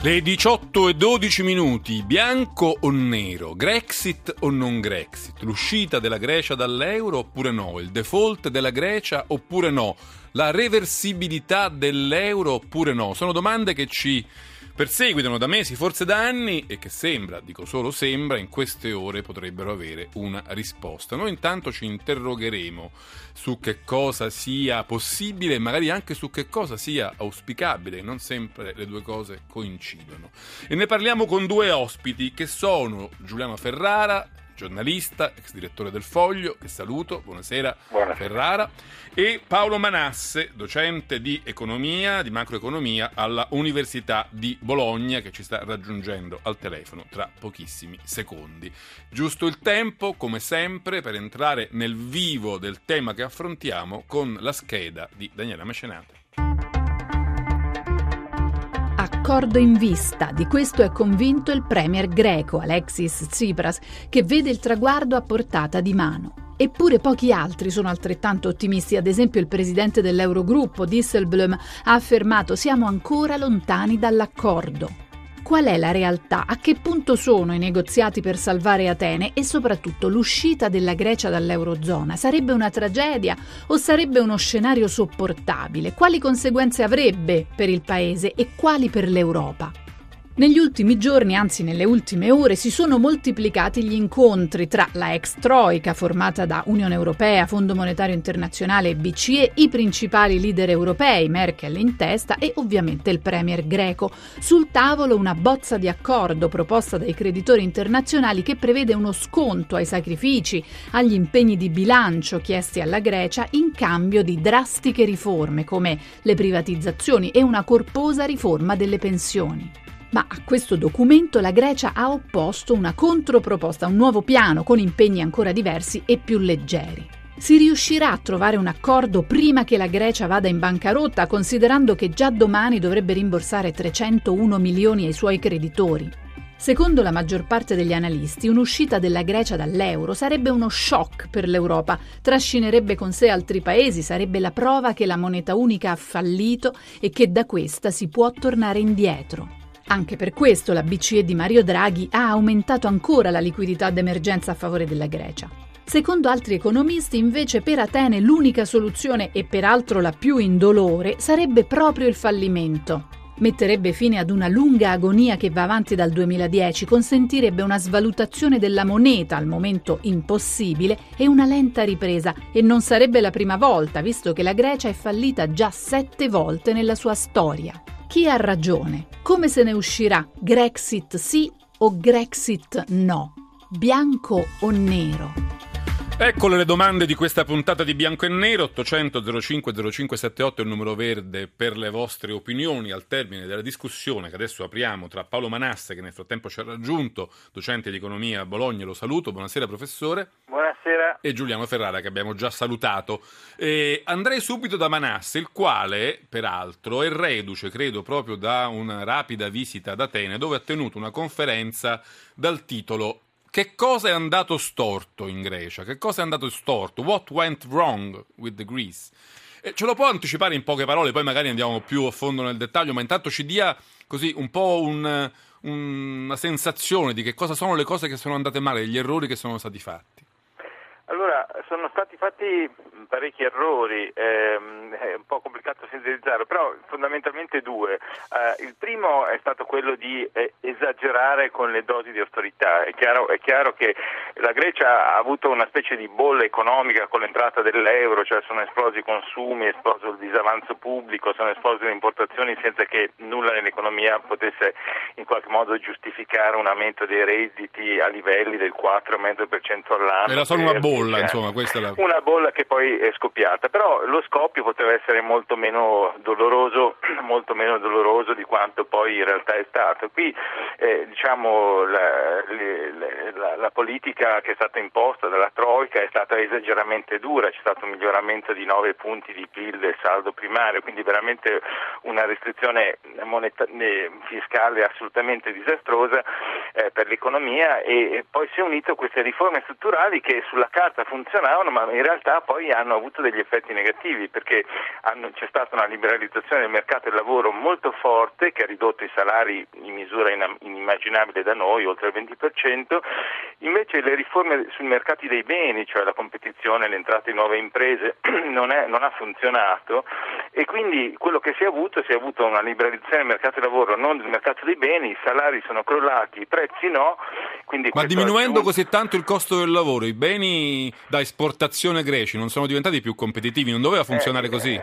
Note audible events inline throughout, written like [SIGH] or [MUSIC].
Le 18 e 12 minuti, bianco o nero, Grexit o non Grexit, l'uscita della Grecia dall'euro oppure no, il default della Grecia oppure no, la reversibilità dell'euro oppure no, sono domande che ci perseguitano da mesi, forse da anni, e che sembra, dico solo sembra, in queste ore potrebbero avere una risposta. Noi intanto ci interrogheremo su che cosa sia possibile e magari anche su che cosa sia auspicabile, non sempre le due cose coincidono. E ne parliamo con due ospiti che sono Giuliano Ferrara, giornalista, ex direttore del Foglio, che saluto, buonasera, buonasera. Ferrara, e Paolo Manasse, docente di economia, di macroeconomia alla Università di Bologna, che ci sta raggiungendo al telefono tra pochissimi secondi. Giusto il tempo, come sempre, per entrare nel vivo del tema che affrontiamo con la scheda di Daniela Mecenate. Accordo in vista. Di questo è convinto il premier greco Alexis Tsipras, che vede il traguardo a portata di mano. Eppure pochi altri sono altrettanto ottimisti. Ad esempio il presidente dell'Eurogruppo, Disselblum, ha affermato siamo ancora lontani dall'accordo. Qual è la realtà? A che punto sono i negoziati per salvare Atene e soprattutto l'uscita della Grecia dall'Eurozona? Sarebbe una tragedia o sarebbe uno scenario sopportabile? Quali conseguenze avrebbe per il Paese e quali per l'Europa? Negli ultimi giorni, anzi nelle ultime ore, si sono moltiplicati gli incontri tra la ex Troica, formata da Unione Europea, Fondo Monetario Internazionale e BCE, i principali leader europei, Merkel in testa, e ovviamente il premier greco. Sul tavolo una bozza di accordo proposta dai creditori internazionali che prevede uno sconto ai sacrifici, agli impegni di bilancio chiesti alla Grecia in cambio di drastiche riforme come le privatizzazioni e una corposa riforma delle pensioni. Ma a questo documento la Grecia ha opposto una controproposta, un nuovo piano con impegni ancora diversi e più leggeri. Si riuscirà a trovare un accordo prima che la Grecia vada in bancarotta, considerando che già domani dovrebbe rimborsare 301 milioni ai suoi creditori? Secondo la maggior parte degli analisti, un'uscita della Grecia dall'euro sarebbe uno shock per l'Europa, trascinerebbe con sé altri paesi, sarebbe la prova che la moneta unica ha fallito e che da questa si può tornare indietro. Anche per questo la BCE di Mario Draghi ha aumentato ancora la liquidità d'emergenza a favore della Grecia. Secondo altri economisti, invece, per Atene l'unica soluzione, e peraltro la più indolore, sarebbe proprio il fallimento. Metterebbe fine ad una lunga agonia che va avanti dal 2010, consentirebbe una svalutazione della moneta, al momento impossibile, e una lenta ripresa. E non sarebbe la prima volta, visto che la Grecia è fallita già sette volte nella sua storia. Chi ha ragione? Come se ne uscirà? Grexit sì o Grexit no? Bianco o nero? Eccole le domande di questa puntata di Bianco e Nero, 800 05 0578 è il numero verde per le vostre opinioni al termine della discussione che adesso apriamo tra Paolo Manasse che nel frattempo ci ha raggiunto, docente di economia a Bologna, lo saluto, buonasera professore. Buonasera. E Giuliano Ferrara che abbiamo già salutato. E andrei subito da Manasse, il quale peraltro è reduce, credo, proprio da una rapida visita ad Atene dove ha tenuto una conferenza dal titolo che cosa è andato storto in Grecia? Che cosa è andato storto? What went wrong with the Greece? E ce lo può anticipare in poche parole, poi magari andiamo più a fondo nel dettaglio, ma intanto ci dia così un po' un, una sensazione di che cosa sono le cose che sono andate male, gli errori che sono stati fatti. Allora, sono stati fatti parecchi errori, ehm, è un po' complicato sintetizzare, però fondamentalmente due. Eh, il primo è stato quello di eh, esagerare con le dosi di austerità. È chiaro, è chiaro, che la Grecia ha avuto una specie di bolla economica con l'entrata dell'euro, cioè sono esplosi i consumi, è esploso il disavanzo pubblico, sono esplose le importazioni senza che nulla nell'economia potesse in qualche modo giustificare un aumento dei redditi a livelli del 4,5% all'anno. Era solo una bolla, insomma, questa è la... Una bolla che poi è scoppiata, però lo scoppio poteva essere molto meno doloroso, [CLEARS THROAT] molto meno doloroso di quanto poi in realtà è stato. Qui eh, diciamo, la, la, la, politica che è stata imposta dalla Troica è stata esageramente dura, c'è stato un miglioramento di 9 punti di PIL del saldo primario, quindi veramente una restrizione moneta- eh, fiscale assolutamente disastrosa eh, per l'economia e, e poi si è unito a queste riforme strutturali che sulla carta funzionavano ma in realtà poi hanno avuto degli effetti negativi perché hanno, c'è stata una liberalizzazione del mercato del lavoro molto forte che ha ridotto i salari in misura inimmaginabile da noi, oltre il 20%, invece le riforme sui mercati dei beni, cioè la competizione, l'entrata di nuove imprese, [CLEARS THROAT] non, è, non ha funzionato e quindi quello che si è avuto, si è avuto una liberalizzazione del mercato del lavoro, non del mercato dei beni, i salari sono crollati, i prezzi no. Ma diminuendo così tanto il costo del lavoro, i beni da esportazione greci non sono diventati più competitivi, non doveva funzionare eh, così?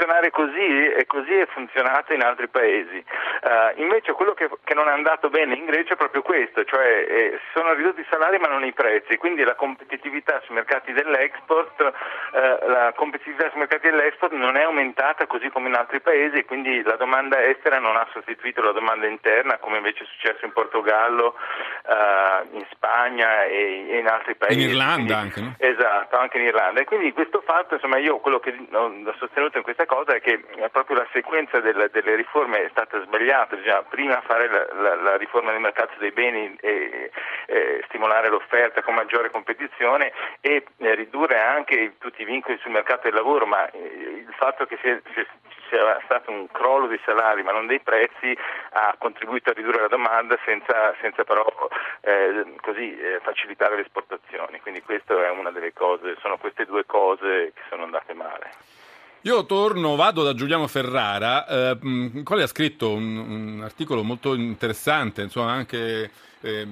Eh, funzionare così e così è funzionato in altri paesi. Uh, invece quello che, che, non è andato bene in Grecia è proprio questo, cioè eh, si sono ridotti i salari ma non i prezzi, quindi la competitività sui mercati dell'export, uh, la competitività sui mercati dell'export non è aumentata così come in altri paesi, quindi la domanda estera non ha sostituito la domanda interna come invece è successo in Portogallo, uh, in Spagna e, e, in altri paesi. In Irlanda quindi, anche, no? Esatto, anche in Irlanda. E quindi questo fatto, insomma, io quello che ho sostenuto in questa cosa è che proprio la sequenza delle, delle riforme è stata sbagliata, bisogna prima fare la, la, la riforma del mercato dei beni e, e, stimolare l'offerta con maggiore competizione e eh, ridurre anche tutti i vincoli sul mercato del lavoro, ma eh, il fatto che sia, sia stato un crollo dei salari ma non dei prezzi ha contribuito a ridurre la domanda senza, senza però eh, così, eh, facilitare le esportazioni. Quindi questa è una delle cose, sono queste due cose che sono andate male. Io torno, vado da Giuliano Ferrara, eh, il quale ha scritto un, un, articolo molto interessante, insomma anche eh,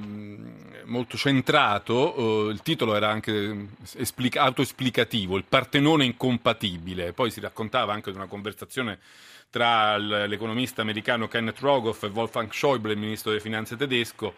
molto centrato, eh, il titolo era anche esplica- autoesplicativo, il Partenone incompatibile, poi si raccontava anche di una conversazione tra l'economista americano Kenneth Rogoff e Wolfgang Schäuble, il ministro delle finanze tedesco,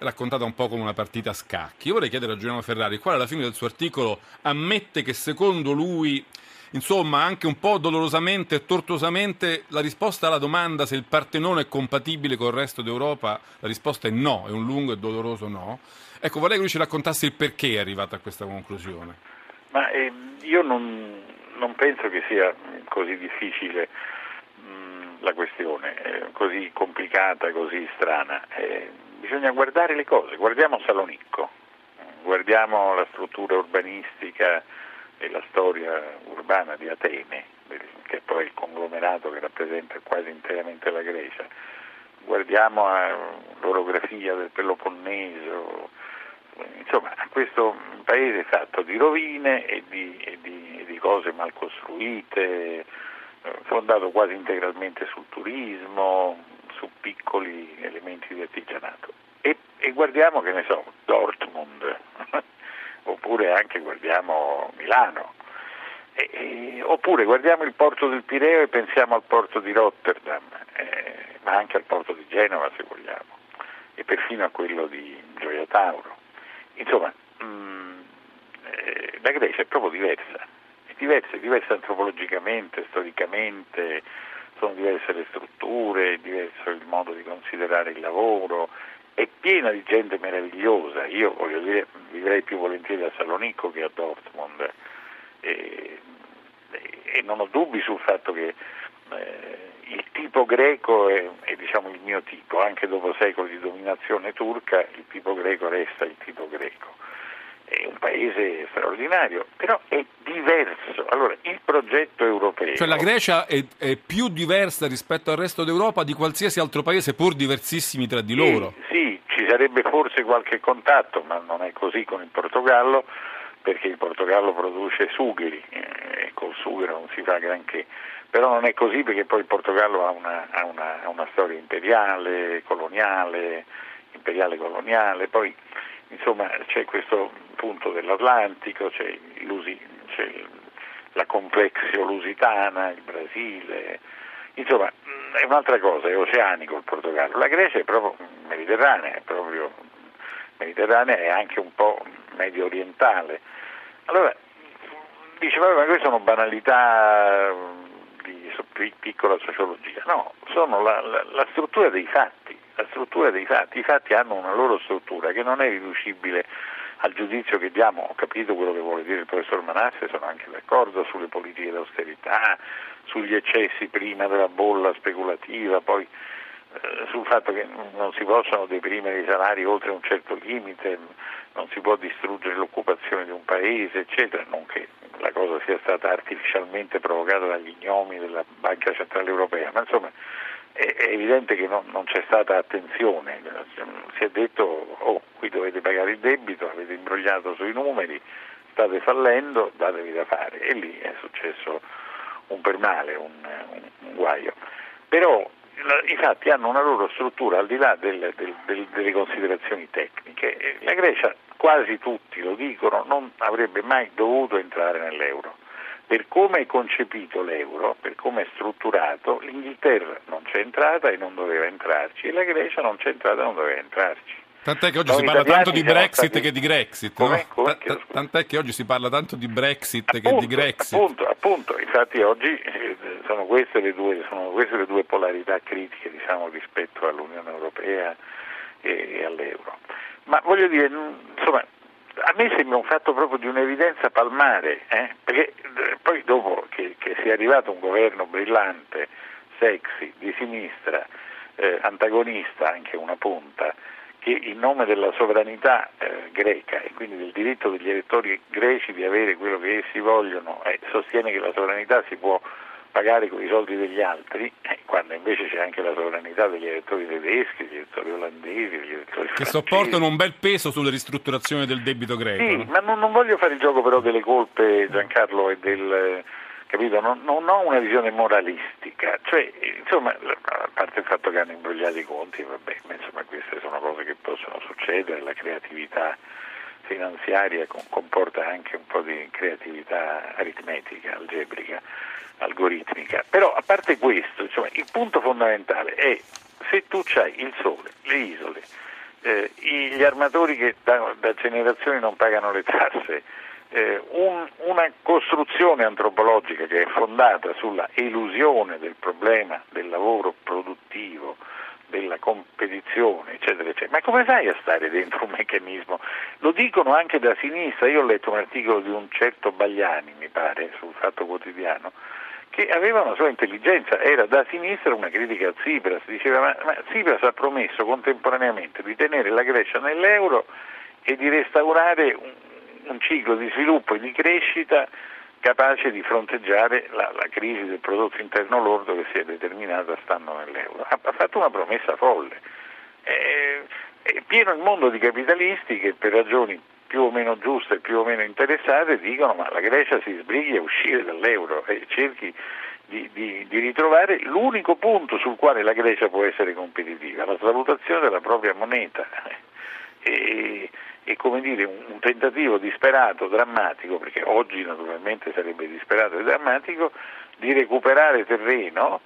raccontata un po' come una partita a scacchi. Io vorrei chiedere a Giuliano Ferrari, il quale alla fine del suo articolo ammette che secondo lui Insomma, anche un po' dolorosamente e tortuosamente la risposta alla domanda se il Partenone è compatibile con il resto d'Europa, la risposta è no, è un lungo e doloroso no. Ecco, vorrei che lui ci raccontasse il perché è arrivato a questa conclusione. Ma eh, io non, non, penso che sia così difficile mm, la questione, eh, così complicata, così strana. Eh, bisogna guardare le cose, guardiamo Salonicco, guardiamo la struttura urbanistica e la storia urbana di Atene, che è poi il conglomerato che rappresenta quasi interamente la Grecia. Guardiamo l'orografia del Peloponneso, insomma questo paese fatto di rovine e di, e di, e di cose mal costruite, fondato quasi integralmente sul turismo, su piccoli elementi di artigianato. E, e guardiamo, che ne so, Dortmund, oppure anche guardiamo Milano, e, e, oppure guardiamo il porto del Pireo e pensiamo al porto di Rotterdam, eh, ma anche al porto di Genova se vogliamo, e perfino a quello di Gioia Tauro. Insomma, mh, mm, eh, la Grecia è proprio diversa, è diversa, è diversa antropologicamente, storicamente, sono diverse le strutture, è diverso il modo di considerare il lavoro, è piena di gente meravigliosa, io voglio dire, vivrei più volentieri a Salonicco che a Dortmund e, e non ho dubbi sul fatto che eh, il tipo greco è, è diciamo, il mio tipo, anche dopo secoli di dominazione turca il tipo greco resta il tipo greco. È un paese straordinario, però è diverso. Allora, il progetto europeo. Cioè la Grecia è, è più diversa rispetto al resto d'Europa di qualsiasi altro paese, pur diversissimi tra di loro. Sì, sì ci sarebbe forse qualche contatto, ma non è così con il Portogallo, perché il Portogallo produce sugheri eh, e col sughero non si fa granché. Però non è così perché poi il Portogallo ha una, ha una, ha una storia imperiale, coloniale, imperiale coloniale, poi insomma c'è questo punto dell'Atlantico, c'è, c'è la complexio lusitana, il Brasile, insomma è un'altra cosa, è oceanico il Portogallo, la Grecia è proprio mediterranea, è proprio mediterranea e anche un po' medio orientale. Allora, dice, vabbè, ma queste sono banalità di piccola sociologia. No, sono la, la, la struttura dei fatti, la struttura dei fatti. I fatti hanno una loro struttura che non è riducibile al giudizio che diamo, ho capito quello che vuole dire il professor Manasse, sono anche d'accordo sulle politiche d'austerità, sugli eccessi prima della bolla speculativa, poi eh, sul fatto che non si possono deprimere i salari oltre un certo limite, non si può distruggere l'occupazione di un paese, eccetera, non che la cosa sia stata artificialmente provocata dagli gnomi della Banca Centrale Europea, ma insomma è, è evidente che non, non, c'è stata attenzione, si è detto oh, qui dovete pagare il debito, avete imbrogliato sui numeri, state fallendo, datevi da fare e lì è successo un per male, un, un, un guaio. Però i fatti hanno una loro struttura al di là del, del, del, delle considerazioni tecniche. La Grecia, quasi tutti lo dicono, non avrebbe mai dovuto entrare nell'euro. Per come è concepito l'euro, per come è strutturato, l'Inghilterra non c'è entrata e non doveva entrarci e la Grecia non c'è entrata e non doveva entrarci. Tant'è che oggi Noi si parla tanto di Brexit stati... che di Grexit. No? Come? Tant'è che oggi si parla tanto di Brexit appunto, che di Grexit. Appunto, appunto, infatti oggi eh, sono, queste le due, sono queste le due polarità critiche diciamo, rispetto all'Unione Europea e, e all'euro. Ma voglio dire, insomma, a me sembra un fatto proprio di un'evidenza palmare, eh? perché eh, poi dopo che, che, sia arrivato un governo brillante, sexy, di sinistra, eh, antagonista anche una punta, che in nome della sovranità eh, greca e quindi del diritto degli elettori greci di avere quello che essi vogliono eh, sostiene che la sovranità si può pagare con i soldi degli altri, eh, quando invece c'è anche la sovranità degli elettori tedeschi, degli elettori olandesi, degli elettori Che sopportano un bel peso sulla ristrutturazione del debito greco. Sì, no? ma non, non, voglio fare il gioco però delle colpe, Giancarlo, e del capito? Non, non, ho una visione moralistica, cioè, insomma, a parte il fatto che hanno imbrogliato i conti, vabbè, insomma, queste sono cose che possono succedere, la creatività finanziaria comporta anche un po' di creatività aritmetica, algebrica, algoritmica. Però a parte questo, insomma, il punto fondamentale è se tu hai il sole, le isole, eh, gli armatori che da, da generazioni non pagano le tasse, eh, un, una costruzione antropologica che è fondata sulla elusione del problema del lavoro produttivo, della competizione, eccetera, eccetera. Ma come fai a stare dentro un meccanismo? Lo dicono anche da sinistra, io ho letto un articolo di un certo Bagliani, mi pare, sul Fatto Quotidiano, che aveva una sua intelligenza, era da sinistra una critica a Tsipras, diceva ma, ma Tsipras ha promesso contemporaneamente di tenere la Grecia nell'euro e di restaurare un, un ciclo di sviluppo e di crescita capace di fronteggiare la, la, crisi del prodotto interno lordo che si è determinata stando nell'euro. Ha, ha fatto una promessa folle. È, è pieno il mondo di capitalisti che per ragioni più o meno giuste più o meno interessate dicono ma la Grecia si sbrighi a uscire dall'euro e cerchi di, di, di, ritrovare l'unico punto sul quale la Grecia può essere competitiva, la svalutazione della propria moneta. [LAUGHS] E, e come dire, un, tentativo disperato, drammatico, perché oggi naturalmente sarebbe disperato e drammatico, di recuperare terreno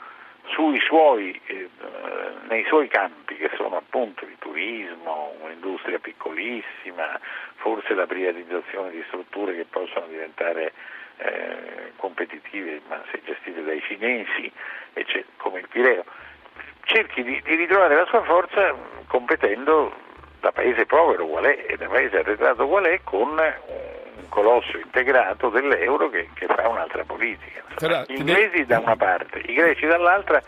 suoi, eh, nei suoi campi, che sono appunto il turismo, un'industria piccolissima, forse la privatizzazione di strutture che possono diventare eh, competitive, ma se gestite dai cinesi, come il Pireo. Cerchi di ritrovare la sua forza competendo da paese povero qual è e da paese arretrato qual è con un colosso integrato dell'euro che, che fa un'altra politica. Gli inglesi da una parte, i greci dall'altra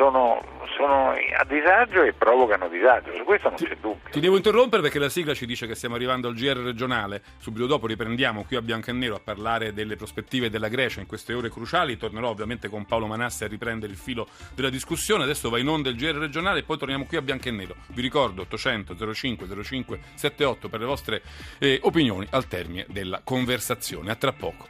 sono, sono, a disagio e provocano disagio, su questo non c'è dubbio. Ti devo interrompere perché la sigla ci dice che stiamo arrivando al GR regionale, subito dopo riprendiamo qui a Bianco e Nero a parlare delle prospettive della Grecia in queste ore cruciali, tornerò ovviamente con Paolo Manassi a riprendere il filo della discussione, adesso va in onda il GR regionale e poi torniamo qui a Bianco e Nero. Vi ricordo 800 05 05 78 per le vostre eh, opinioni al termine della conversazione. A tra poco.